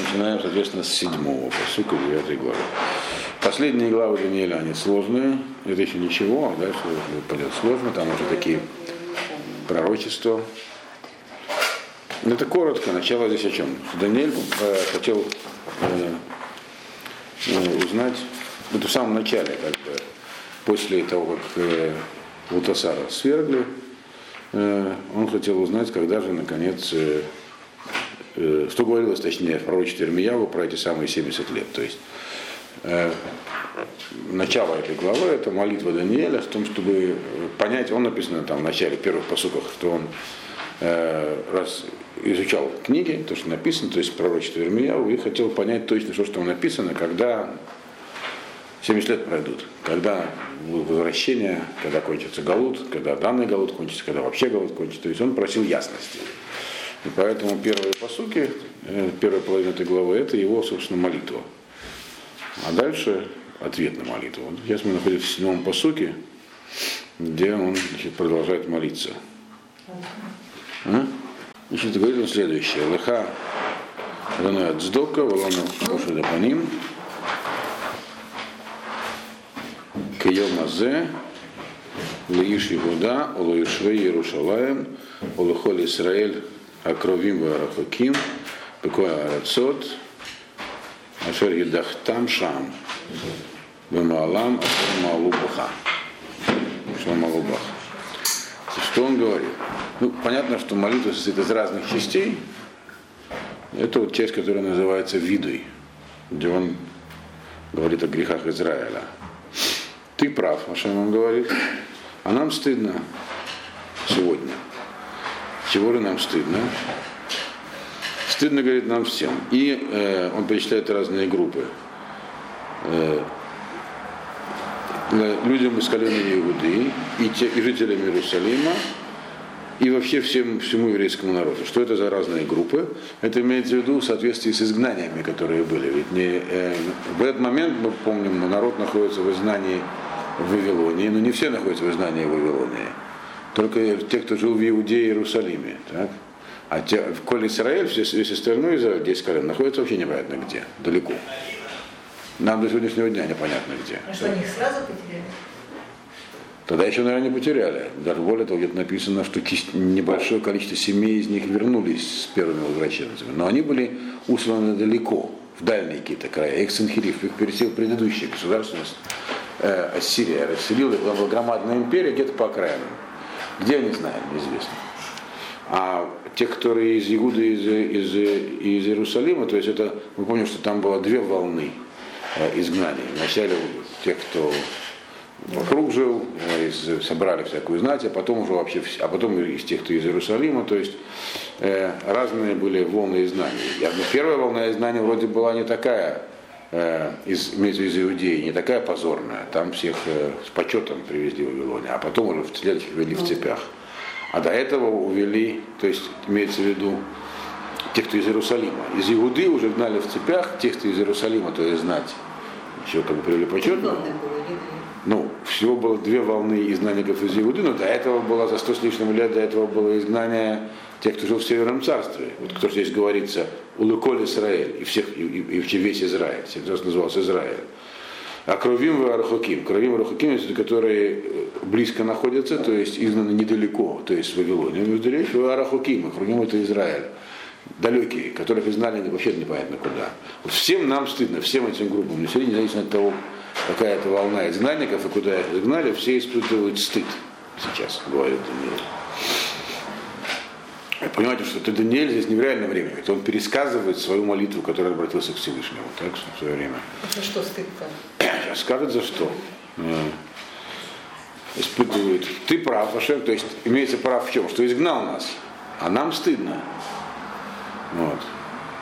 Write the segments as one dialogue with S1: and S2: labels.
S1: начинаем, соответственно, с седьмого посука девятой главы. Последние главы Даниэля, они сложные, это еще ничего, а дальше пойдет сложно, там уже такие пророчества. Но это коротко, начало здесь о чем. Даниэль э, хотел э, э, узнать, это в самом начале, как бы, после того, как э, свергли, э, он хотел узнать, когда же, наконец, э, э, что говорилось, точнее, в пророчестве Ирмияву про эти самые 70 лет. То есть э, начало этой главы это молитва Даниэля в том, чтобы понять, он написано там в начале первых посуках, что он э, раз изучал книги, то, что написано, то есть пророчество Ирмияву, и хотел понять точно, что, что там написано, когда 70 лет пройдут, когда возвращение, когда кончится Галут, когда данный Галут кончится, когда вообще Галут кончится. То есть он просил ясности. И поэтому первые посуки, э, первая половина этой главы, это его, собственно, молитва. А дальше ответ на молитву. Сейчас мы находимся в седьмом посуке, где он значит, продолжает молиться. А? Значит, говорит он следующее. Леха Рана Цдока, Валана Кошеда Паним, Киомазе, Лаиш Игуда, Олаишвей Иерушалаем, Олухоль Исраэль, Акровим Варахаким, Бекоя Арацот, Ашер Едахтам Шам, Бемалам, Ашер Малубаха. Шламалубах. Что он говорит? Ну, понятно, что молитва состоит из разных частей. Это вот часть, которая называется видой, где он говорит о грехах Израиля. Ты прав, Ашем он говорит. А нам стыдно сегодня. Чего же нам стыдно? Стыдно, говорит, нам всем. И э, он перечисляет разные группы. Э, людям из колена Иуды и, те, и жителям Иерусалима, и вообще всем, всему еврейскому народу. Что это за разные группы? Это имеется в виду в соответствии с изгнаниями, которые были. Ведь не, э, в этот момент, мы помним, народ находится в изгнании в Вавилонии, но не все находятся в изгнании в Вавилонии. Только те, кто жил в Иудее и Иерусалиме. Так? А те, в Коле Израиль, весь, весь остальной Израиль, 10 колен, находится вообще непонятно где, далеко. Нам до сегодняшнего дня непонятно где.
S2: А что, они их сразу потеряли?
S1: Тогда еще, наверное, не потеряли. Даже более того, где-то написано, что небольшое количество семей из них вернулись с первыми возвращенцами. Но они были усланы далеко, в дальние какие-то края. Их Санхириф, их пересел предыдущее государственность э, Ассирия расселила, была громадная империя где-то по окраинам. Где, не знаю, неизвестно. А те, которые из Иуды, из, из, из Иерусалима, то есть это, мы помним, что там было две волны э, изгнаний. Вначале тех, кто вокруг жил, э, из, собрали всякую знать, а потом уже вообще, а потом из тех, кто из Иерусалима, то есть э, разные были волны изгнаний. Первая волна изгнания вроде была не такая из, из Иудеи не такая позорная, там всех э, с почетом привезли в Вавилоне, а потом уже в следующих ввели в цепях. А до этого увели, то есть имеется в виду тех, кто из Иерусалима. Из Иуды уже гнали в цепях, тех, кто из Иерусалима, то есть знать, еще как бы привели почетно. Ну, всего было две волны изгнанников из Иуды, но до этого было, за сто с лишним лет до этого было изгнание тех, кто жил в Северном Царстве. Вот кто здесь говорится, Улыколь Израиль, и, всех, и, и, и весь Израиль, раз назывался Израиль. А Кровим и Арахуким. Кровим и Арахуким, это которые э, близко находятся, то есть изгнаны недалеко, то есть в Вавилоне. Речь о Арахуким, а Кровим это Израиль. Далекие, которых изгнали вообще непонятно куда. Вот всем нам стыдно, всем этим группам населения, независимо от того, какая это волна изгнанников и куда их изгнали, все испытывают стыд сейчас, говорит Даниэль. Понимаете, что это Даниэль здесь не в реальном времени, это он пересказывает свою молитву, которая обратился к Всевышнему, так, в свое время.
S2: За что стыд-то?
S1: Сейчас скажет за что. Э, испытывает. Ты прав, Ашем, то есть имеется прав в чем? Что изгнал нас, а нам стыдно. Вот.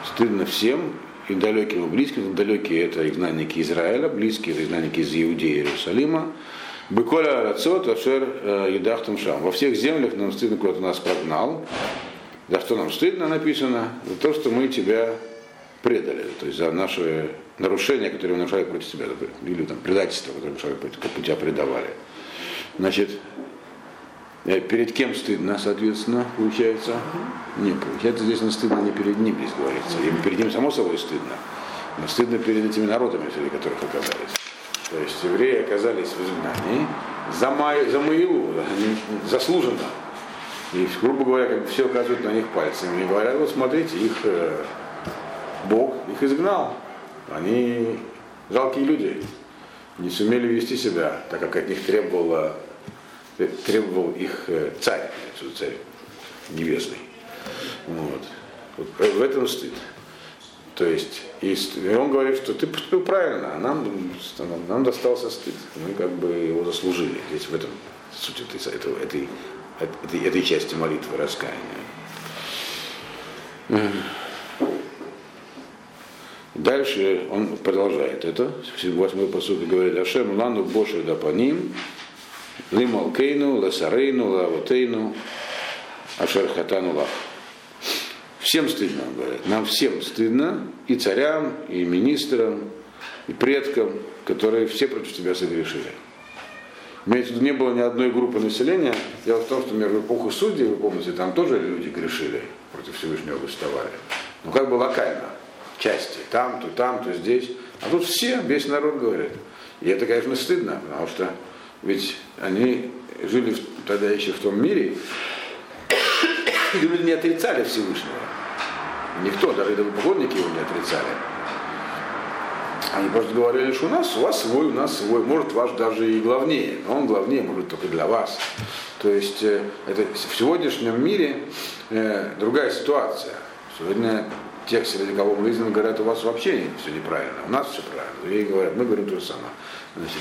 S1: Стыдно всем, и далеким, и близким. Далекие это изгнанники Израиля, близкие это изгнанники из Иудеи Иерусалима. Быколя Рацот, Ашер э, Едахтам Шам. Во всех землях нам стыдно, кто-то нас прогнал. За что нам стыдно написано? За то, что мы тебя предали. То есть за наше нарушение, которое мы нарушали против тебя. Или там предательство, которое мы против тебя предавали. Значит, Э, Перед кем стыдно, соответственно, получается? Не, получается, здесь не стыдно не перед ним, здесь говорится. И перед ним, само собой, стыдно. Но стыдно перед этими народами, среди которых оказались. То есть евреи оказались в изгнании за, Май, за Маилу, заслуженно. И, грубо говоря, как бы все указывают на них пальцами. И говорят, вот смотрите, их э, Бог их изгнал. Они жалкие люди. Не сумели вести себя, так как от них требовало, требовал их э, царь, царь небесный. Вот. вот в этом стыд. То есть, и он говорит, что ты поступил правильно, а нам, нам достался стыд. Мы как бы его заслужили. Здесь в этом суть этой, этой, этой, этой, этой части молитвы раскаяния. Дальше он продолжает это. Восьмой посуд говорит, Ашем лану боши ним, лималкейну, ласарейну, лавотейну, ашерхатану лах. Всем стыдно, он говорит. Нам всем стыдно, и царям, и министрам, и предкам, которые все против тебя согрешили. Имеется в виду, не было ни одной группы населения. Дело в том, что между эпоху судей, вы помните, там тоже люди грешили, против Всевышнего выставали. Но как бы локально, части, там, то там, то здесь. А тут все, весь народ говорит. И это, конечно, стыдно, потому что ведь они жили тогда еще в том мире, и люди не отрицали Всевышнего. Никто, даже идолопоклонники его не отрицали. Они просто говорили, что у нас, у вас свой, у нас свой, может ваш даже и главнее, но он главнее, может только для вас. То есть э, это в сегодняшнем мире э, другая ситуация. Сегодня тех, среди кого мы видим, говорят, у вас вообще все неправильно, у нас все правильно. Другие говорят, мы говорим то же самое. Значит,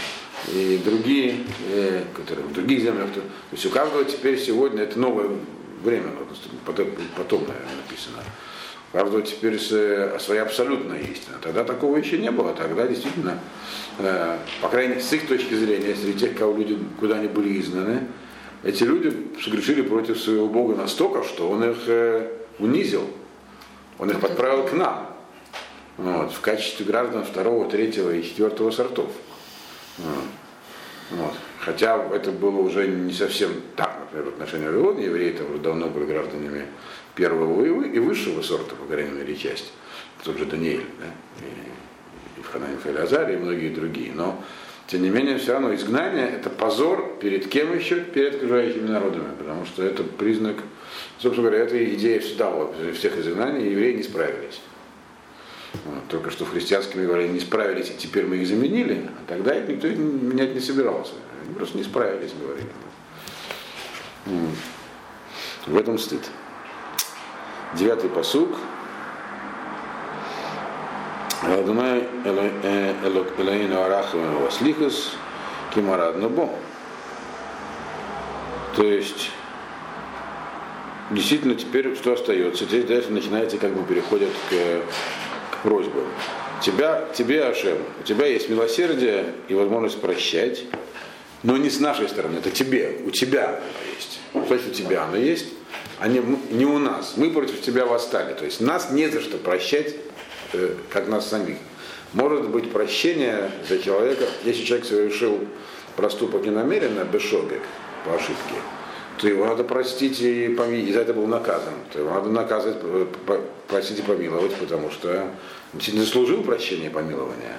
S1: и другие, э, которые в других землях, то, то есть у каждого теперь сегодня это новое время, потом, потом наверное, написано. Правда, теперь своя абсолютная истина. Тогда такого еще не было. Тогда действительно, э, по крайней мере, с их точки зрения, среди тех, кого люди куда они были изгнаны, эти люди согрешили против своего Бога настолько, что он их э, унизил. Он их подправил к нам. Вот, в качестве граждан второго, третьего и четвертого сортов. Вот. Хотя это было уже не совсем так, например, в отношении Вавилона, евреи там уже давно были гражданами первого и высшего сорта, по крайней мере, часть. Тот же Даниэль, да? и, и Ханаим Фелязар, и многие другие. Но, тем не менее, все равно изгнание – это позор перед кем еще? Перед окружающими народами, потому что это признак, собственно говоря, эта идея всегда была, всех изгнаний, евреи не справились. Вот, только что в христианском говорили, не справились, и теперь мы их заменили, а тогда их никто менять не собирался. Они просто не справились, говорили. В этом стыд. Девятый посук. Адонай Элоину Араховым Васлихас Кимарад Набо. То есть, действительно, теперь что остается? Здесь дальше начинается, как бы переходят к, к просьбам. Тебя, тебе, Ашем, у тебя есть милосердие и возможность прощать, но не с нашей стороны, это тебе, у тебя оно есть. Значит, у тебя оно есть, а не, у нас. Мы против тебя восстали. То есть нас не за что прощать, э, как нас самих. Может быть прощение за человека, если человек совершил проступок ненамеренно, бешогек, по ошибке, то его надо простить и помиловать, и за это был наказан. То его надо наказывать, э, простить и помиловать, потому что он не заслужил прощения и помилования.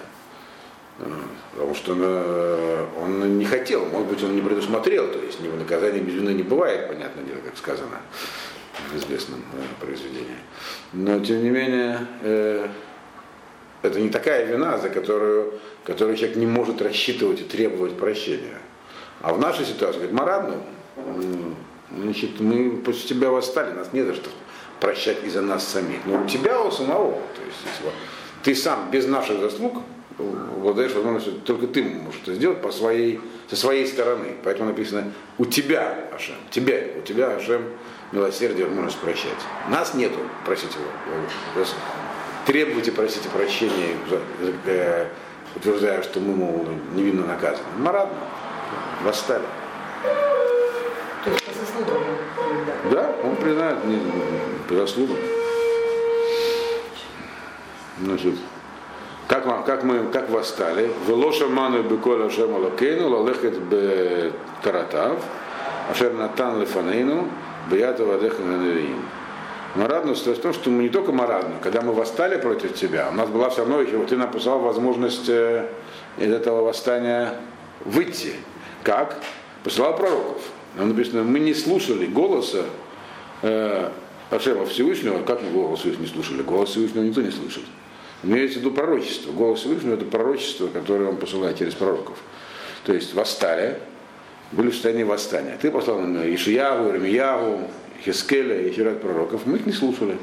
S1: Потому что он, э, он не хотел, может быть, он не предусмотрел, то есть наказание без вины не бывает, понятное дело, как сказано в известном э, произведении. Но, тем не менее, э, это не такая вина, за которую, которую человек не может рассчитывать и требовать прощения. А в нашей ситуации, говорит, Марад, ну, значит, мы после тебя восстали, нас не за что прощать из-за нас самих. Но у тебя у самого, то есть, ты сам без наших заслуг обладаешь возможностью, только ты можешь это сделать по своей, со своей стороны. Поэтому написано, у тебя, Ашем, тебе, у тебя, Ашем, милосердие возможность прощать. Нас нету, просите его. Требуйте, просите прощения, э, утверждая, что мы, мол, невинно наказаны. Марадно, восстали.
S2: То есть по заслугам?
S1: Да, он признает не, по заслугам. Значит, как, как мы как восстали, Велоша ману беколя шема лакейну, лалехет бе таратав, Ашер Натан Лефанейну, Бията Вадеха Нанавиим. Марадность в том, что мы не только марадно, когда мы восстали против тебя, у нас была все равно ты нам послал возможность э, из этого восстания выйти. Как? Посылал пророков. Нам написано, мы не слушали голоса э, Ашема Всевышнего, как мы голос Всевышнего не слушали? Голос Всевышнего никто не слышит. Имеется в виду пророчество. Голос Всевышнего это пророчество, которое он посылает через пророков. То есть восстали, были в состоянии восстания. Ты послал нам Ишиягу, Ирмиягу, Хискеля и ряд пророков. Мы их не слушали.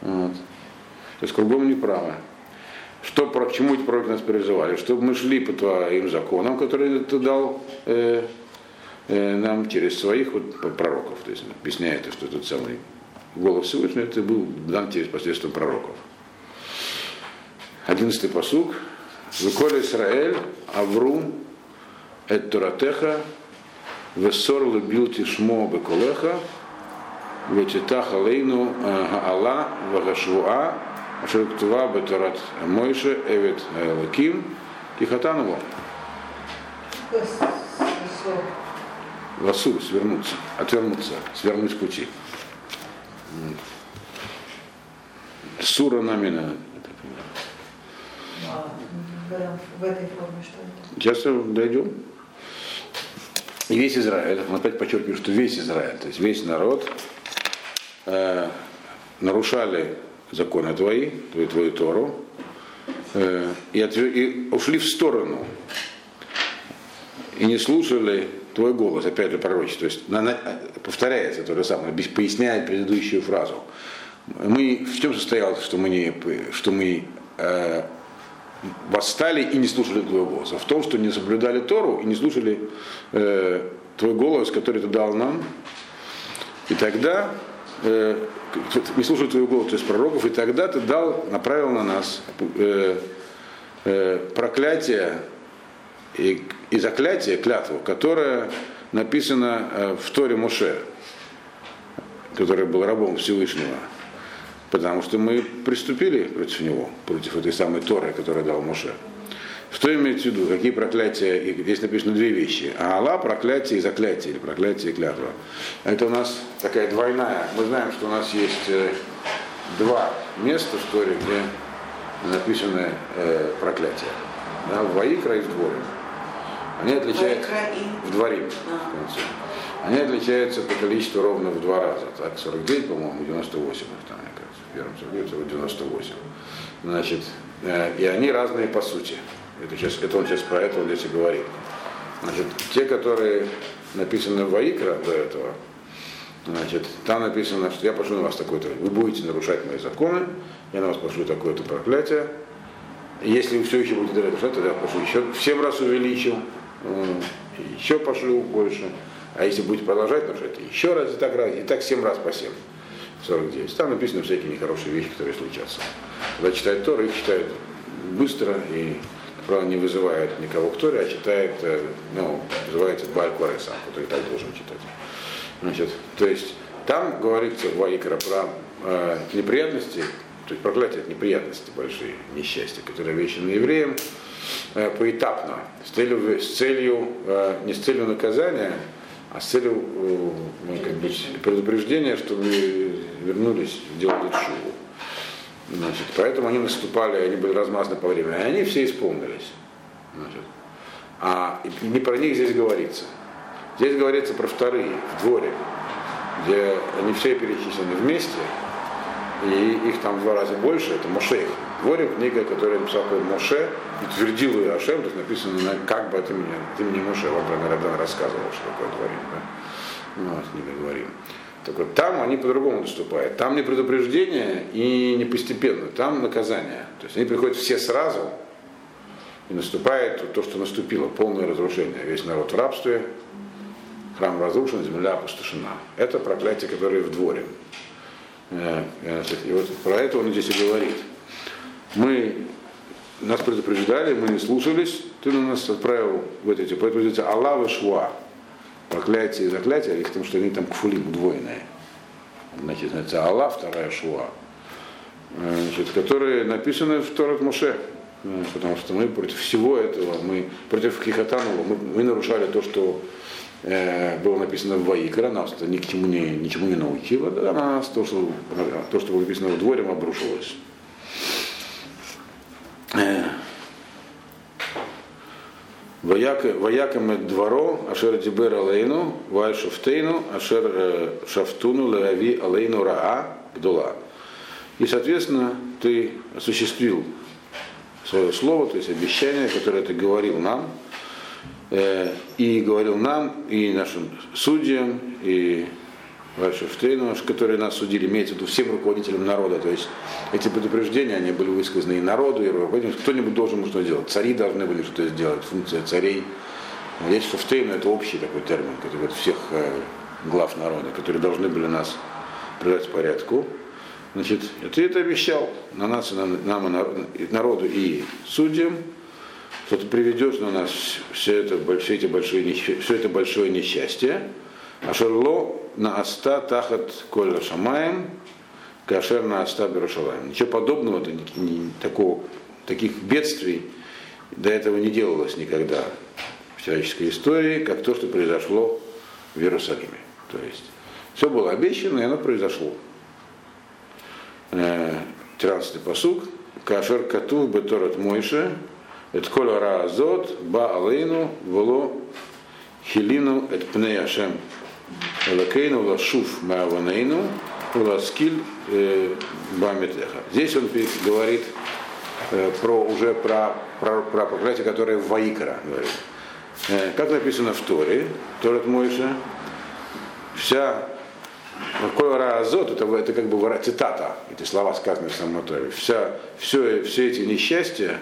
S1: Вот. То есть кругом неправо. Что, про, к чему эти пророки нас призывали? Чтобы мы шли по твоим законам, которые ты дал э, э, нам через своих вот, пророков. То есть объясняет, что тот самый голос Всевышнего это был дан через посредством пророков. Одиннадцатый посуг. Выколи Израиль, Авру, Эт Туратеха, Весор любил тишмо беколеха, Ветитах алейну Алла Вагашвуа, Ашерктува Бетарат Мойше, Эвет Лаким, Тихотанову. Ласу, свернуться, отвернуться, свернуть пути. Сура намина.
S2: А, в этой форме что это?
S1: Сейчас дойдем. И весь Израиль, опять подчеркиваю, что весь Израиль, то есть весь народ э, нарушали законы твои, твою, твою Тору, э, и, отвер, и ушли в сторону, и не слушали твой голос, опять же пророчество. То есть на, на, повторяется то же самое, поясняет предыдущую фразу. Мы, в чем состоялось, что мы, не, что мы э, восстали и не слушали твоего голоса? В том, что не соблюдали Тору и не слушали э, твой голос, который ты дал нам. И тогда э, не слушали твоего голоса, то есть пророков, и тогда ты дал, направил на нас э, э, проклятие и, и заклятие, клятву, которое написано э, в Торе Моше, который был рабом Всевышнего. Потому что мы приступили против него, против этой самой Торы, которую дал Моше. Что имеется в виду? Какие проклятия? И здесь написано две вещи. А Алла проклятие и заклятие, или проклятие и клятва. Это у нас такая двойная. Мы знаем, что у нас есть э, два места в Торе, где написаны э, проклятия. Да, в Ваикра и в Дворе. Они отличаются в дворе. А. Они отличаются по количеству ровно в два раза. Так, 49, по-моему, 98 их там, мне кажется. В первом 49, втором 98. Значит, э, и они разные по сути. Это, сейчас, это он сейчас про это он здесь и говорит. Значит, те, которые написаны в Ваикра до этого, значит, там написано, что я пошлю на вас такое-то, вы будете нарушать мои законы, я на вас пошлю такое-то проклятие. Если вы все еще будете нарушать, тогда я пошлю еще в 7 раз увеличу, еще пошлю больше. А если будете продолжать нарушать, еще раз и так раз, и так 7 раз по 7. 49. Там написаны всякие нехорошие вещи, которые случатся. Когда читают Торы, их читают быстро и правда, не вызывает никого к Торе, а читает, э, ну, называется Баль сам, который так должен читать. Значит, то есть там говорится в Ваикра про э, неприятности, то есть проклятие от неприятности большие, несчастья, которые вечны евреям, э, поэтапно, с целью, с целью э, не с целью наказания, а с целью э, ну, как бы, предупреждения, чтобы вернулись, делали шуву. Значит, поэтому они наступали, они были размазаны по времени, и они все исполнились. Значит, а не про них здесь говорится. Здесь говорится про вторые в дворе, где они все перечислены вместе, и их там в два раза больше, это Моше. В дворе книга, которую написал Моше, утвердил ее Ашем, то есть написано как бы от имени, от имени Моше, вот Радан рассказывал, что такое творим. Да? Ну, вот, не говорим. Так вот, там они по-другому наступают. Там не предупреждение и не постепенно, там наказание. То есть они приходят все сразу, и наступает то, что наступило, полное разрушение. Весь народ в рабстве, храм разрушен, земля опустошена. Это проклятие, которое в дворе. Э, и вот про это он здесь и говорит. Мы нас предупреждали, мы не слушались, ты на нас отправил в эти, поэтому здесь Аллах Шва проклятие и заклятие, их потому что они там кфулим удвоенные. Значит, это Аллах, вторая Шуа, значит, которые написаны в Торат Муше. Потому что мы против всего этого, мы против Хихатанова, мы, мы нарушали то, что э, было написано в Ваикра, нас это ни к чему не, ничему не научило, да, на нас то, что, то, что было написано в дворе, обрушилось. Ваякам дворо, ашер дибер алейну, валь шафтейну, ашер шафтуну леави алейну раа гдула. И, соответственно, ты осуществил свое слово, то есть обещание, которое ты говорил нам, и говорил нам, и нашим судьям, и Вальшефтейну, которые нас судили, имеется в виду всем руководителям народа. То есть эти предупреждения, они были высказаны и народу, и руководителям. Кто-нибудь должен что делать. Цари должны были что-то сделать, функция царей. Здесь Шефтейну это общий такой термин, который вот всех э, глав народа, которые должны были нас приводить в порядку. Значит, ты это обещал на нас, на, нам, и народу и судьям, что ты приведешь на нас все это, все, эти большие, все это большое несчастье. А шерло на аста тахат коля шамаем, кашер на аста берушалаем. Ничего подобного, такого, таких бедствий до этого не делалось никогда в человеческой истории, как то, что произошло в Иерусалиме. То есть все было обещано, и оно произошло. 13 посук. Кашер катув беторат Мойше, эт кола раазот, ба алейну, воло хилину, эт пней Ашем Элакейну лашуф мааванейну ласкиль э, бамитеха. Здесь он говорит э, про, уже про, про, про проклятие, которое в Ваикра говорит. Э, как написано в Торе, Торет Мойша, вся какой разот, это, это как бы цитата, эти слова сказаны в самом Торе. Вся, все, все эти несчастья,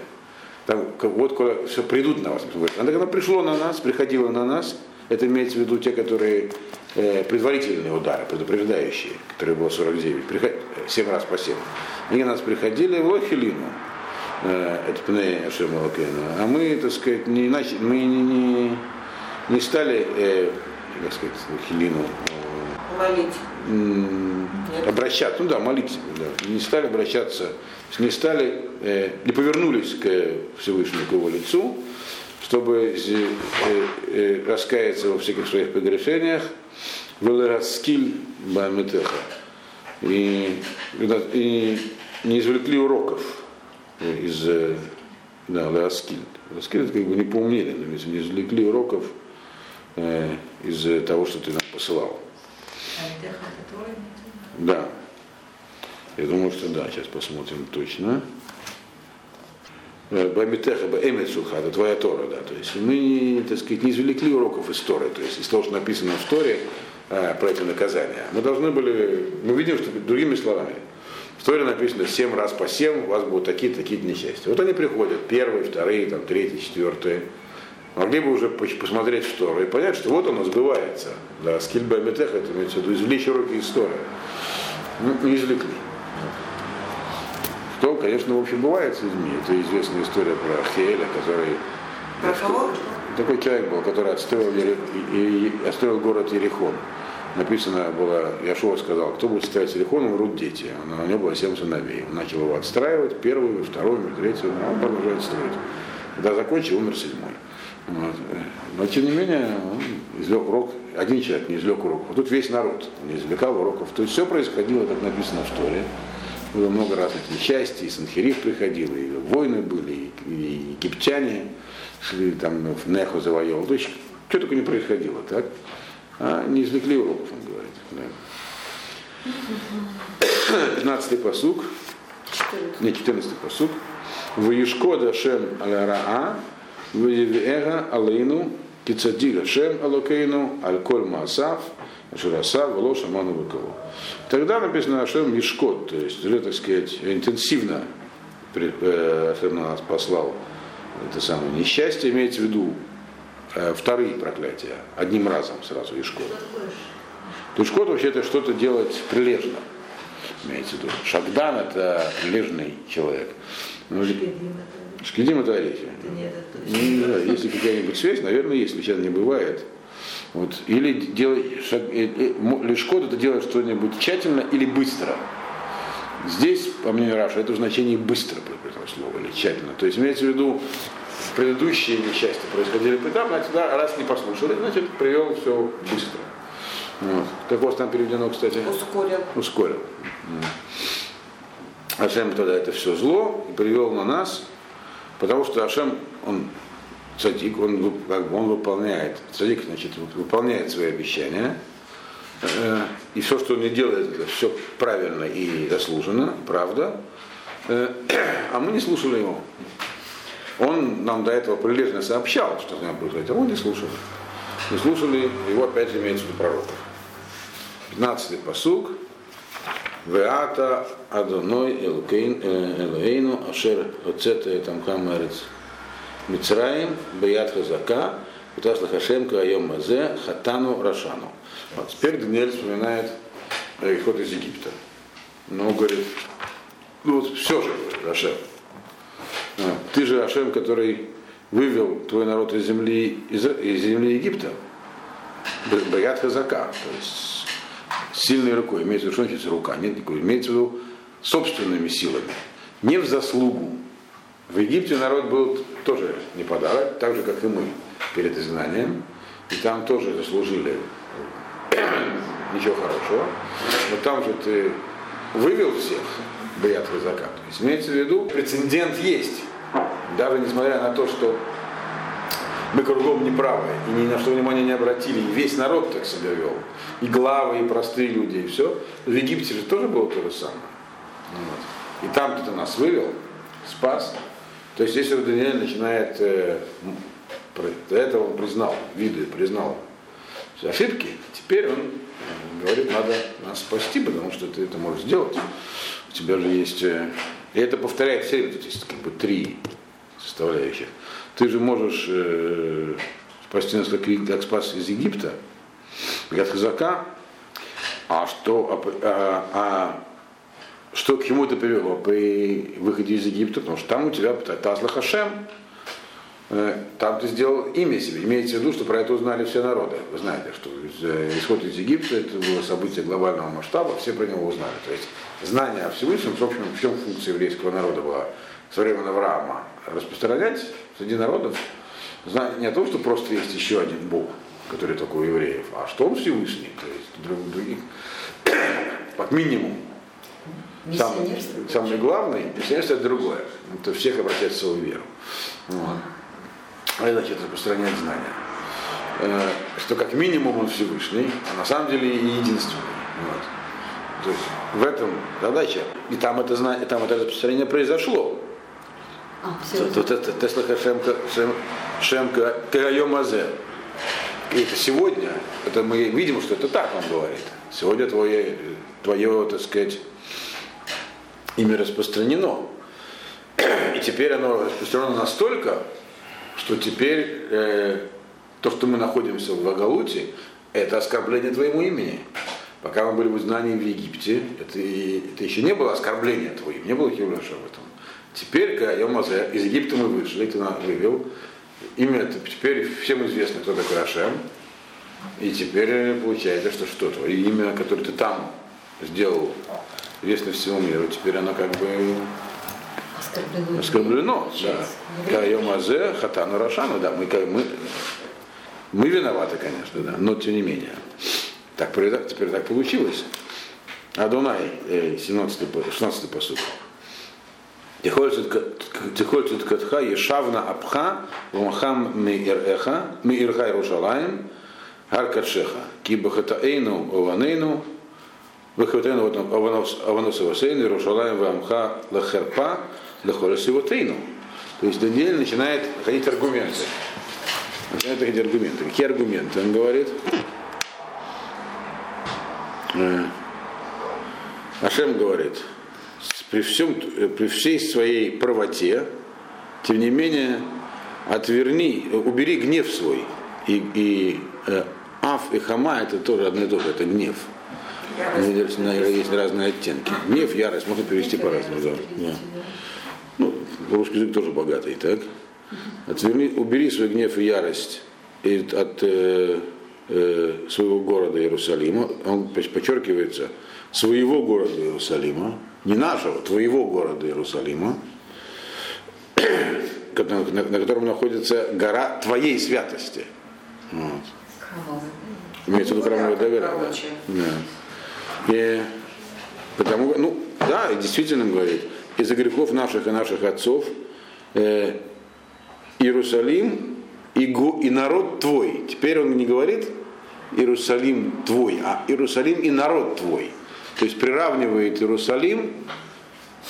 S1: там, вот все придут на вас. Оно пришло на нас, приходило на нас, это имеется в виду те, которые э, предварительные удары, предупреждающие, которые было 49, приход, 7 раз по 7. Они нас приходили в Лохилину, э, это пне а мы, так сказать, не, иначе, мы не, не, не стали, э, как сказать, Лохилину
S2: молить.
S1: обращаться, ну да, молиться, да, не стали обращаться, не стали, э, не повернулись к Всевышнему, к его лицу, чтобы э, э, раскаяться во всяких своих прегрешениях, Велераскиль Бамитеха. И, и не извлекли уроков из да, Лераскиль. Лераскиль это как бы не поумнели, но не извлекли уроков э, из того, что ты нам посылал. Да. Я думаю, что да, сейчас посмотрим точно. Э, Бамитеха, Эмет это твоя Тора, да. То есть мы, так сказать, не извлекли уроков из Торы, то есть из того, что написано в Торе э, про эти наказания. Мы должны были, мы видим, что другими словами, в Торе написано 7 раз по 7, у вас будут такие-то, такие несчастья. Вот они приходят, первые, вторые, там, третьи, четвертые. Могли бы уже посмотреть в Тору и понять, что вот оно сбывается. Да, скильба Бамитеха, это имеется в виду извлечь уроки из Торы. Ну, не извлекли. Что, конечно, в общем, бывает с людьми. Это известная история про Хеэля, который...
S2: Про кого?
S1: Такой человек был, который отстроил, и, и, отстроил город Ерихон. Написано было, Яшуа сказал, кто будет строить Ерихон, умрут дети. У него было семь сыновей. Он начал его отстраивать, первую, вторую, третью, он продолжает строить. Когда закончил, умер седьмой. Вот. Но тем не менее, он извлек урок, один человек не извлек урок, а тут весь народ не извлекал уроков. То есть все происходило, как написано в Торе было много разных несчастий, и Санхериф приходил, и войны были, и, и египтяне шли там в Неху завоевал. То есть что только не происходило, так? А не извлекли уроков, он говорит. Да. 15 посук. 14. Не, 14 посук. Ваишко Дашем Аля-Раа, Ваевега Алейну, Кицадига Шем Алокейну, Аль-Коль Маасав, Шураса, Воло, Шаману, Вакову. Тогда написано Ашем Мишкот, то есть уже, так сказать, интенсивно э, Ашем на нас послал это самое несчастье, имеется в виду э, вторые проклятия, одним разом сразу Ишкот. Тушкот вообще это что-то делать прилежно, имеется в виду. Шагдан это прилежный человек. Ну, Шкидим это орехи. Не знаю, если какая-нибудь связь, наверное, есть, сейчас не бывает. Вот. Или делай шаг, э, э, лишкот это делать что-нибудь тщательно или быстро. Здесь, по мнению Раша, это значение быстро этого слова или тщательно. То есть имеется в виду предыдущие несчастья происходили поэтапно, а тогда раз не послушали, значит, привел все быстро. Вот. Как у вас там переведено, кстати?
S2: Ускорил.
S1: Ускорил. Ашем тогда это все зло и привел на нас, потому что Ашем, он цадик, он, как бы, он выполняет, цадик, значит, выполняет свои обещания, э, и все, что он не делает, это все правильно и заслуженно, правда, э, а мы не слушали его. Он нам до этого прилежно сообщал, что с нами будет, а мы не слушали. Не слушали, его опять имеется в виду пророков. 15-й посуг. Веата Адоной Элейну Ашер Оцета там Хамерец Мицраим Беят Хазака Утас Лахашем Каайом Мазе Хатану Рашану. Вот теперь Даниэль вспоминает исход из Египта. Ну, говорит, ну вот все же, Рашем. Ты же Ашем, который вывел твой народ из земли, из, из земли Египта. Баят Хазака, то есть сильной рукой, имеется в виду, что рука, нет никакой, имеется в виду собственными силами, не в заслугу. В Египте народ был тоже не подарок, так же, как и мы перед изгнанием, и там тоже заслужили ничего хорошего, но там же ты вывел всех, Баят Хазака. То есть имеется в виду, прецедент есть, даже несмотря на то, что мы кругом неправы, и ни на что внимания не обратили, и весь народ так себя вел, и главы, и простые люди, и все. В Египте же тоже было то же самое. Вот. И там кто-то нас вывел, спас. То есть если Даниэль начинает, э, до этого он признал, виды признал ошибки, теперь он говорит, надо нас спасти, потому что ты это можешь сделать. У тебя же есть... Э, и это повторяет все время, тут есть как бы три составляющих. Ты же можешь э, спасти нас, как, как спас из Египта, от казака, а что, а, а, а что к чему это привело при выходе из Египта, потому что там у тебя Тазла Хашем, э, там ты сделал имя себе. Имеется в виду, что про это узнали все народы. Вы знаете, что э, исход из Египта это было событие глобального масштаба, все про него узнали. То есть знание о Всевышнем, в общем, в чем функция еврейского народа была со времени Авраама распространять среди народов знание не о том, что просто есть еще один Бог, который такой у евреев, а что он Всевышний, то есть других, как минимум. Сам, самый главный, миссионерство это другое. Это всех обращать в свою веру. Вот. А это значит распространять знания. Э, что как минимум он Всевышний, а на самом деле и единственный. Вот. То есть в этом задача. И там это, знание, там это распространение произошло. А, Тут это Теслаха Шемка Кайомазе. И это сегодня, это мы видим, что это так он говорит. Сегодня твое, твое, так сказать, имя распространено. И теперь оно распространено настолько, что теперь э, то, что мы находимся в Вагалуте, это оскорбление твоему имени. Пока мы были в изгнании в Египте, это, это еще не было оскорбление твоим, не было Хилюша в этом. Теперь, когда Йомазе, из Египта мы вышли, ты нас вывел, имя теперь всем известно, кто такой Ашем. И теперь получается, что что твое имя, которое ты там сделал, известно всему миру, теперь оно как бы оскорблено. оскорблено да. Кайомазе, Хатану Рашану, да, мы, мы, мы виноваты, конечно, да, но тем не менее. Так, теперь так получилось. Адонай, 17 16 посуд. Тихольцут катха ешавна апха вамахам мииреха миирха Иерушалаем гар катшеха киба хатаэйну ованейну выхватейну аванос авасейну Иерушалаем вамха лахерпа лахоресивотейну. То есть Даниэль начинает ходить аргументы. Начинает ходить аргументы. Какие аргументы? Он говорит, Ашем говорит, при, всем, при всей своей правоте, тем не менее, отверни, убери гнев свой. И, и э, Аф и Хама это тоже одно и то же, это гнев. Ярость. Есть разные оттенки. Гнев, ярость, можно перевести по-разному. Да. Да. Ну, русский язык тоже богатый, так? Отверни, убери свой гнев и ярость от э, э, своего города Иерусалима. Он подчеркивается, своего города Иерусалима, не нашего, твоего города Иерусалима, на, котором находится гора твоей святости. Вот. Имеется в виду храмовая
S2: Ну,
S1: доверие. Да. Да. И потому, ну, да, и действительно говорит, из-за грехов наших и наших отцов э, Иерусалим и, и народ твой. Теперь он не говорит Иерусалим твой, а Иерусалим и народ твой. То есть приравнивает Иерусалим,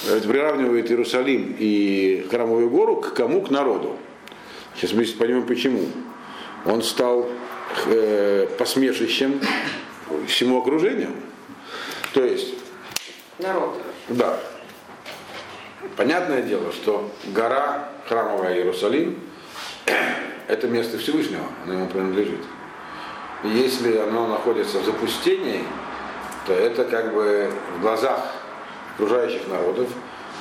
S1: э, приравнивает Иерусалим и Храмовую гору к кому? К народу. Сейчас мы поймем почему. Он стал э, посмешищем всему окружению. То есть
S2: Народ.
S1: да. Понятное дело, что гора храмовая Иерусалим это место Всевышнего, оно ему принадлежит. И если оно находится в запустении, то это как бы в глазах окружающих народов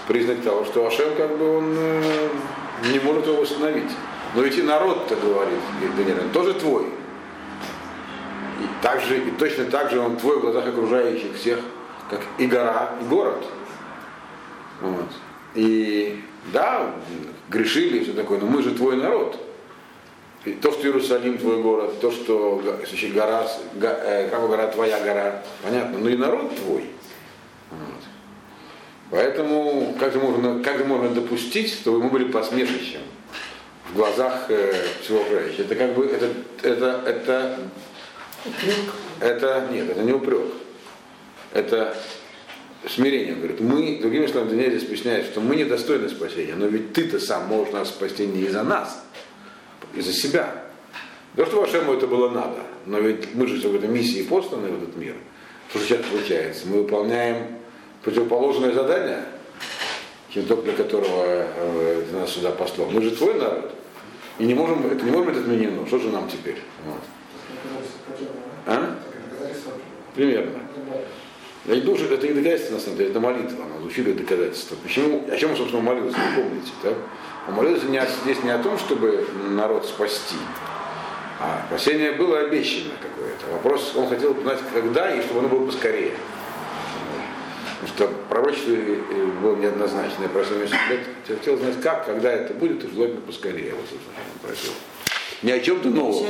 S1: признак того, что Ашем как бы он э, не может его восстановить. Но ведь и народ-то говорит, говорит Даниэль, он тоже твой. И, так же, и точно так же он твой в глазах окружающих всех, как и гора, и город. Вот. И да, грешили и все такое, но мы же твой народ. То, что Иерусалим твой город, то, что значит, гора, га- э, как гора твоя гора, понятно, но и народ твой. Вот. Поэтому как же, можно, как же можно допустить, чтобы мы были посмешищем в глазах э, всего окружающего? Это как бы, это, это, это, это, нет, это не упрек. Это смирение. Он говорит, мы, другими словами, Даниэль здесь поясняет, что мы недостойны спасения, но ведь ты-то сам можешь нас спасти не из-за нас, из-за себя. То, что Вашему это было надо, но ведь мы же в этой миссии посланы в этот мир. Что сейчас получается? Мы выполняем противоположное задание, чем то, для которого э, нас сюда послал. Мы же твой народ. И не можем, это не может быть отменено. Что же нам теперь? Вот. А? Примерно. Я не думаю, что это не доказательство, на самом деле, это молитва, она звучит как доказательство. Почему, о чем, собственно, молился, вы помните, так? О- здесь не о том, чтобы народ спасти, а спасение было обещано какое-то. Вопрос, он хотел знать, когда и чтобы оно было поскорее. Потому что пророчество э, было неоднозначное, несколько лет. Хотел знать, как, когда это будет, и желательно поскорее. Вот, он просил. Не о чем-то новом.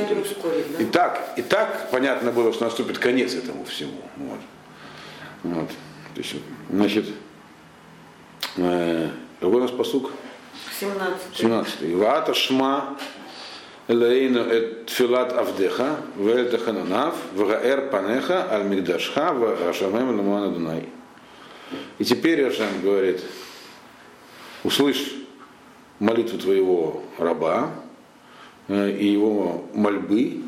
S1: И так, и так понятно было, что наступит конец этому всему. Вот. Вот. Значит, э, какой у нас посук?
S2: 17.
S1: 17. Ваата шма элейну эт филат авдеха, вэль тахананав, вгаэр панеха, аль мигдашха, вашамем ламуана дунай. И теперь Ашем говорит, услышь молитву твоего раба э, и его мольбы,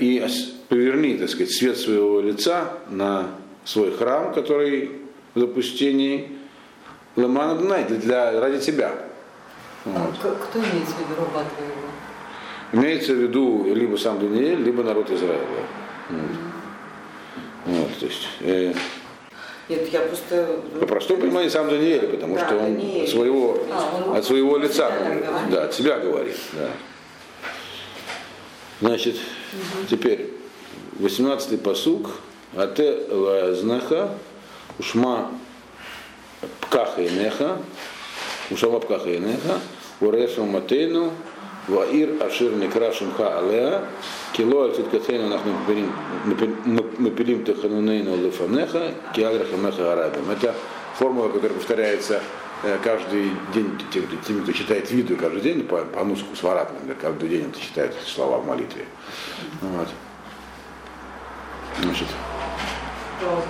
S1: и поверни, так сказать, свет своего лица на свой храм, который в запустении, Ламана Дунай, для, ради тебя.
S3: А к- Кто имеется в виду раба твоего?
S1: Имеется в виду либо сам Даниэль, либо народ Израиля. Вот. Вот, то есть, э,
S2: Нет, я просто...
S1: по простому пониманию сам Даниэль, потому
S2: Да,
S1: что он
S2: Даниэль.
S1: от своего,
S3: А, он
S1: от своего лица говорит. Да, от себя говорит. Да. Значит, теперь 18-й посук. Ате знаха ушма пкаха и неха, ушама пкаха и неха, урешу матейну, ваир ашир некра шимха алеа, кило альтит катейну нах напилим теханунейну лефанеха, киагра хамеха арабим. Это формула, которая повторяется каждый день тем, тем, кто читает видео каждый день по, по нуску сварат, например, каждый день это читает слова в молитве. Вот. Значит, а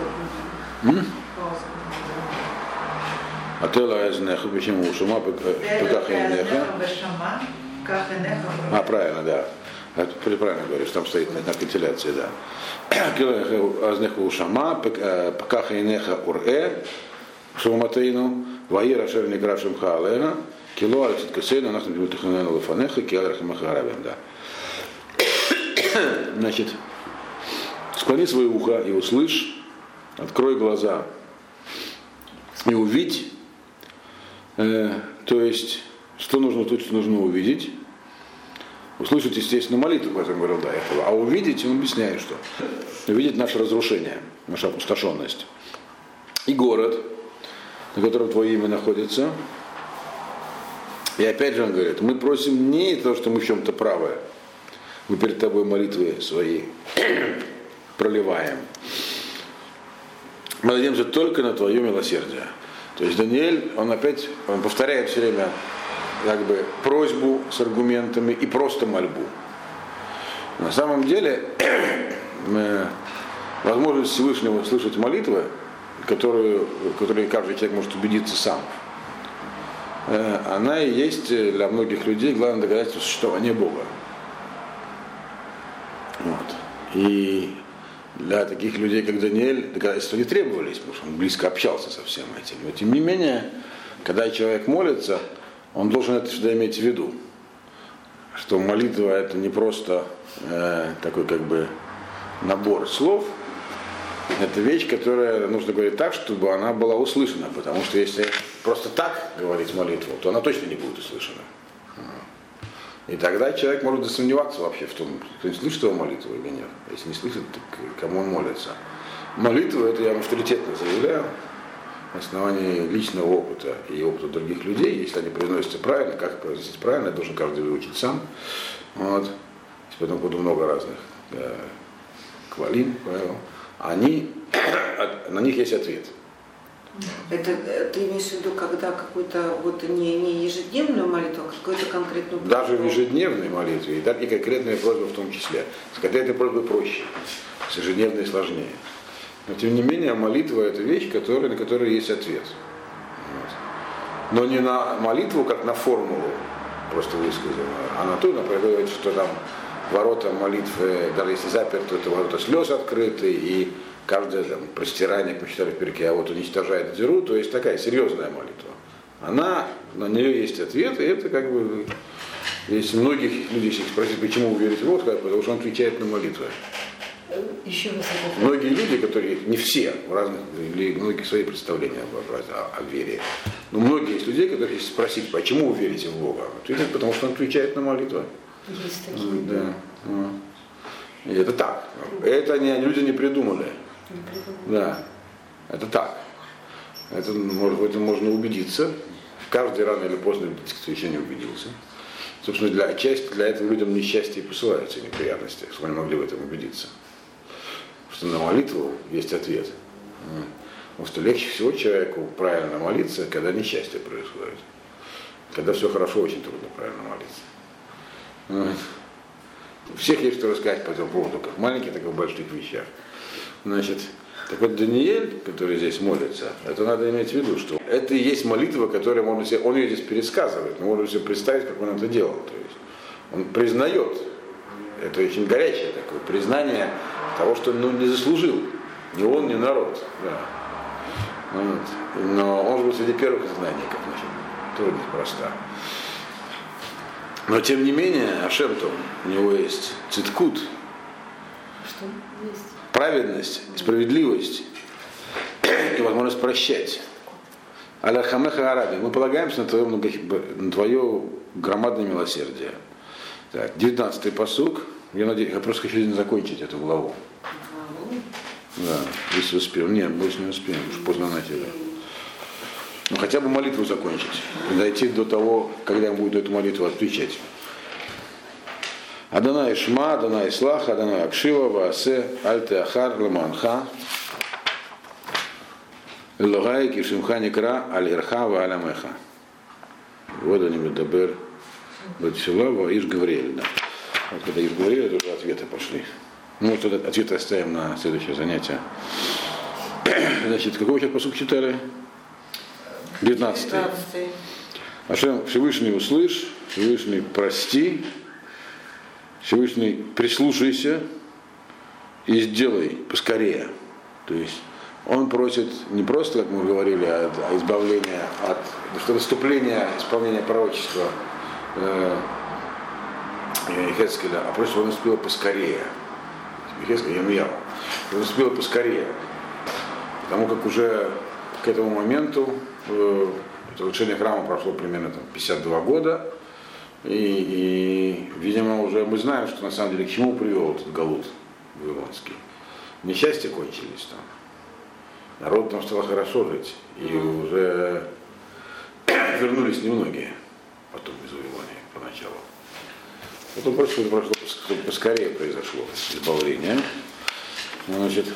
S1: ты лаэзнеха, почему? Шума пекахайнеха. А, правильно, да. Это правильно говоришь, там стоит на, на кантиляции, да. Азнеха ушама, пакаха инеха уре, шуматейну, ваира шерни грашим хаалега, кило алексит касейну, нахна бимутаханена лафанеха, киаграха махарабим, да. Значит, склони свое ухо и услышь, открой глаза и увидь, то есть, что нужно тут, что нужно увидеть, услышать, естественно, молитву, как я говорил до этого, а увидеть, он объясняет, что увидеть наше разрушение, наша опустошенность. И город, на котором твое имя находится, И опять же он говорит, мы просим не то, что мы в чем-то правы. Мы перед тобой молитвы свои проливаем. Мы надеемся только на твое милосердие. То есть Даниэль, он опять, он повторяет все время как бы просьбу с аргументами и просто мольбу. На самом деле, возможность Всевышнего слышать молитвы, которую, которую каждый человек может убедиться сам, э, она и есть для многих людей главное доказательство существования Бога. Вот. И для таких людей, как Даниэль, доказательства не требовались, потому что он близко общался со всем этим. Но тем не менее, когда человек молится, он должен это всегда иметь в виду, что молитва это не просто э, такой как бы набор слов, это вещь, которая нужно говорить так, чтобы она была услышана, потому что если просто так говорить молитву, то она точно не будет услышана. И тогда человек может засомневаться вообще в том, кто не слышит его молитву или нет. Если не слышит, то кому он молится. Молитва, это я вам авторитетно заявляю, на основании личного опыта и опыта других людей, если они произносятся правильно, как произносить правильно, должен каждый выучить сам. Вот. По этому поводу много разных э, квалин, они, на них есть ответ.
S2: Это э, ты имеешь в виду, когда какую-то вот не, не ежедневную молитву, а какую-то конкретную
S1: просьбу? Даже в ежедневной молитве, и, так, и конкретная просьба в том числе. С конкретной просьбой проще, с ежедневной сложнее. Но тем не менее молитва это вещь, которая, на которую есть ответ. Вот. Но не на молитву, как на формулу, просто высказанную, а на то, например, что там ворота молитвы, даже если заперты, то ворота слез открыты, и каждое там, простирание, как мы читали в перке, а вот уничтожает дыру, то есть такая серьезная молитва. Она, на нее есть ответ, и это как бы, если многих людей если спросить, почему вы верите в Бога, скажут, потому что он отвечает на молитвы.
S3: Еще раз
S1: Многие люди, которые, не все, в разных, многие свои представления о, о, о вере, но многие есть людей, которые если спросить, почему вы верите в Бога, ответят, потому что он отвечает на молитвы.
S3: Есть такие.
S1: Да. И это так. Это не, люди не придумали. Да, это так. Это, может, в этом можно убедиться. Каждый рано или поздно кто еще не убедился. Собственно, для, часть, для этого людям несчастье и посылаются неприятности, чтобы они могли в этом убедиться. Что на молитву есть ответ. Потому что легче всего человеку правильно молиться, когда несчастье происходит. Когда все хорошо, очень трудно правильно молиться. У всех есть что рассказать по этому поводу, как маленьких, так и в больших вещах. Значит, так вот Даниэль, который здесь молится, это надо иметь в виду, что это и есть молитва, которая можно себе, он ее здесь пересказывает, но можно себе представить, как он это делал. То есть он признает, это очень горячее такое признание того, что он ну, не заслужил, ни он, ни народ. Да. Вот. Но он же был среди первых изгнаний, как значит, тоже неспроста. Но тем не менее, Ашем-то у него есть циткут.
S3: Что есть?
S1: Праведность, справедливость и возможность прощать. Аляхамеха Араби, мы полагаемся на твое, на твое громадное милосердие. Так, 19-й посук. Я, надеюсь, я просто хочу закончить эту главу. Да, если успел. Нет, больше не успеем, уж поздно начали. Ну хотя бы молитву закончить. Дойти до того, когда я буду эту молитву отвечать. Адонай Шма, Адонай Слах, Адонай Акшива, Ваасе, Альте Ахар, Ламанха, Элогай, Кишимха Никра, Аль Ирха, Вааламеха. Вот они Медабер, Батшила, Иш Гавриэль. Да. Вот когда Иш Гавриэль, это уже ответы пошли. Ну, вот этот ответ оставим на следующее занятие. Значит, какой сейчас посуд читали? 19.
S2: 19.
S1: Ашем Всевышний услышь, Всевышний прости, Всевышний, прислушайся и сделай поскорее. То есть он просит не просто, как мы говорили, а, избавления от что наступления исполнения пророчества э, Хескеля, а просит, чтобы он наступило поскорее. Хескеля Ямьяу. Чтобы наступило поскорее. Потому как уже к этому моменту э, разрушение храма прошло примерно там, 52 года, и, и, видимо, уже мы знаем, что на самом деле к чему привел этот Галут Вавилонский. Несчастья кончились там. Народ там стало хорошо жить. И уже вернулись немногие. потом из Вавилонии поначалу. Потом прошло, чтобы поскорее произошло избавление. Значит,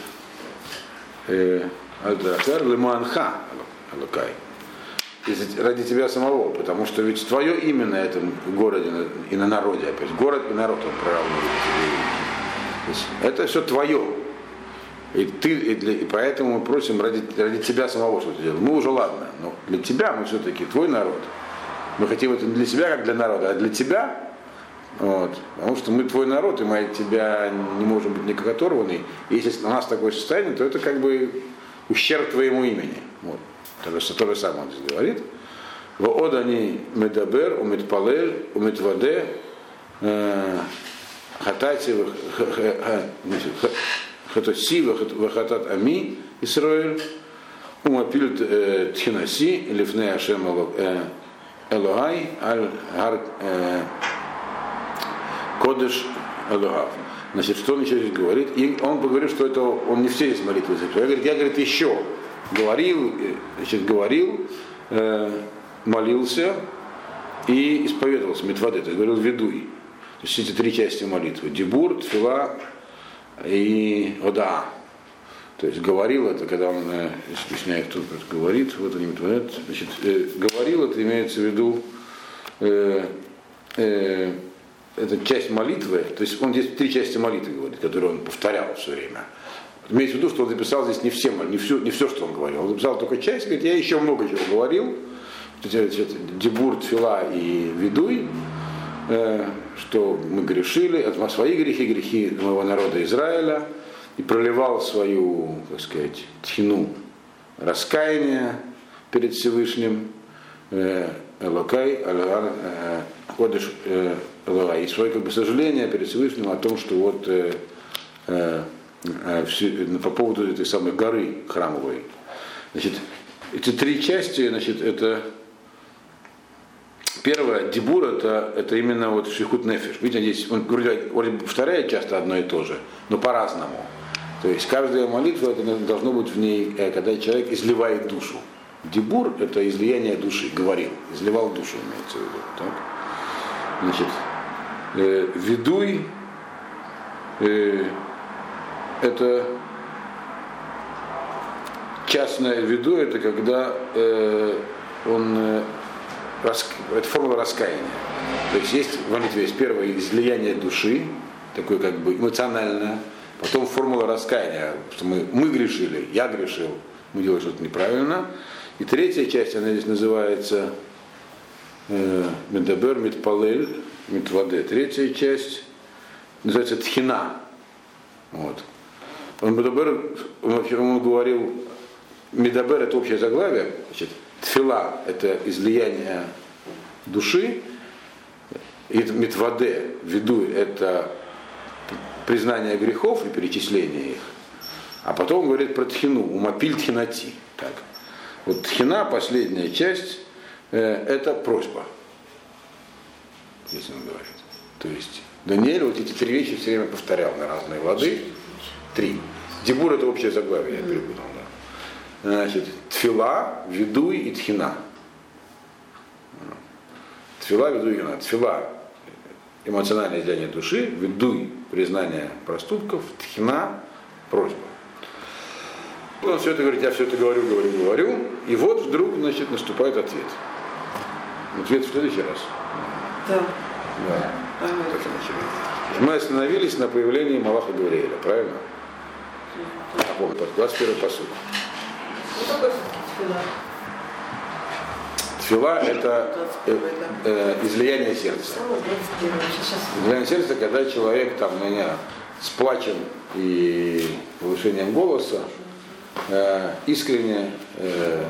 S1: э, Аль-Дракар Леманха Алукай. Ради тебя самого, потому что ведь твое имя на этом городе и на народе, опять, город и народ он есть Это все твое. И, ты, и, для- и поэтому мы просим ради, ради тебя самого что-то делать. Мы уже ладно, но для тебя мы все-таки твой народ. Мы хотим это не для себя, как для народа, а для тебя. Вот. Потому что мы твой народ, и мы от тебя не можем быть никак оторваны. И если у нас такое состояние, то это как бы ущерб твоему имени. Вот. То, же- то же самое он здесь говорит. Воод они медабер, умитпалель, умитваде, э, хатати, х- х- х- значит, х- хатоси, вахат- вахатат ами, Исраэль, умапиль э, тхинаси, лифне ашем Эло- э, Элогай, аль гар э, кодыш Элогав. Значит, что он еще здесь говорит? И он говорит, что это он не все здесь молитвы. Я, говорит, я говорит, еще говорил, э, значит, говорил, э, молился и исповедовался, Митваде, то есть говорил ведуй. То есть эти три части молитвы. Дебур, Тфила и Ода. То есть говорил это, когда он, э, объясняет, кто говорит, вот они Митваде, значит, э, говорил, это имеется в виду э, э, это часть молитвы, то есть он здесь три части молитвы говорит, которые он повторял все время. Имеется в виду, что он записал здесь не все, не все, не все, что он говорил. Он записал только часть, говорит, я еще много чего говорил. Дебур, Тфила и Ведуй, э, что мы грешили, это свои грехи, грехи моего народа Израиля, и проливал свою, так сказать, тхину раскаяния перед Всевышним, э, Элокай, Алар, э, и свое как бы сожаление перед Всевышним о том, что вот по поводу этой самой горы храмовой. Значит, эти три части, значит, это Первое, дебур это, это именно вот шихут нефиш. Видите, здесь он вроде, повторяет часто одно и то же, но по-разному. То есть каждая молитва это должно быть в ней, э, когда человек изливает душу. Дебур это излияние души, говорил, изливал душу, имеется в виду. Так? Значит, э, ведуй э, это частное виду, это когда э, он э, рас- это формула раскаяния. То есть есть в молитве есть первое излияние души, такое как бы эмоциональное, потом формула раскаяния, что мы, мы грешили, я грешил, мы делали что-то неправильно. И третья часть, она здесь называется э, מדבר, מתפלל, מתוודה. Третья часть называется תחינה. Вот. Он, מדבר, он, говорил, Медабер это общее заглавие, значит, Тфила это излияние души, и Митваде, виду, это признание грехов и перечисление их. А потом говорит про тхину, умапиль тхинати. Так. Вот тхина, последняя часть, э, это просьба. Здесь он говорит. То есть Даниэль вот эти три вещи все время повторял на разные лады. Три. Дебур это общее заглавие, я перепутал, да. Значит, тфила, ведуй и тхина. Тфила, ведуй и тхина. Тфила эмоциональное излияние души, ведуй признание проступков, тхина просьба. Он все это говорит, я все это говорю, говорю, говорю, и вот вдруг, значит, наступает ответ. Ответ в следующий раз.
S2: Да.
S1: Да.
S2: Ага.
S1: Мы остановились на появлении Малаха Гавриэля, правильно? Напомню, 21 посуд.
S3: Все-таки тфила?
S1: Тфила это э, э, излияние сердца.
S3: Самое 21 сейчас.
S1: Излияние сердца, когда человек там меня с плачем и повышением голоса э, искренне э,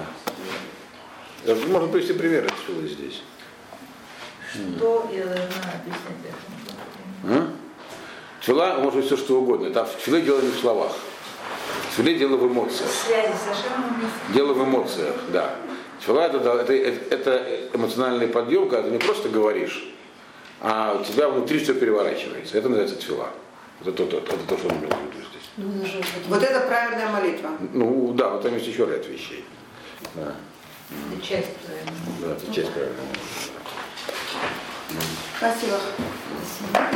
S1: э, можно привести пример от Тфилы здесь.
S4: Что я должна объяснять?
S1: А? Тфила может быть все что угодно. Там в Тфиле дело не в словах. Тфиле дело в эмоциях.
S4: Связи с Ашемом
S1: Дело в эмоциях, да. Тфила это, это, это, это эмоциональный подъем, когда ты не просто говоришь, а у тебя внутри все переворачивается. Это называется тфила. Это то, то, это то что он имел в виду здесь.
S3: Ну, вот
S2: Вот это правильная молитва.
S1: Ну да, но там есть еще ряд вещей. Да,
S4: Это часть правильно.
S1: да это часть правильно.
S2: Спасибо.
S3: Спасибо.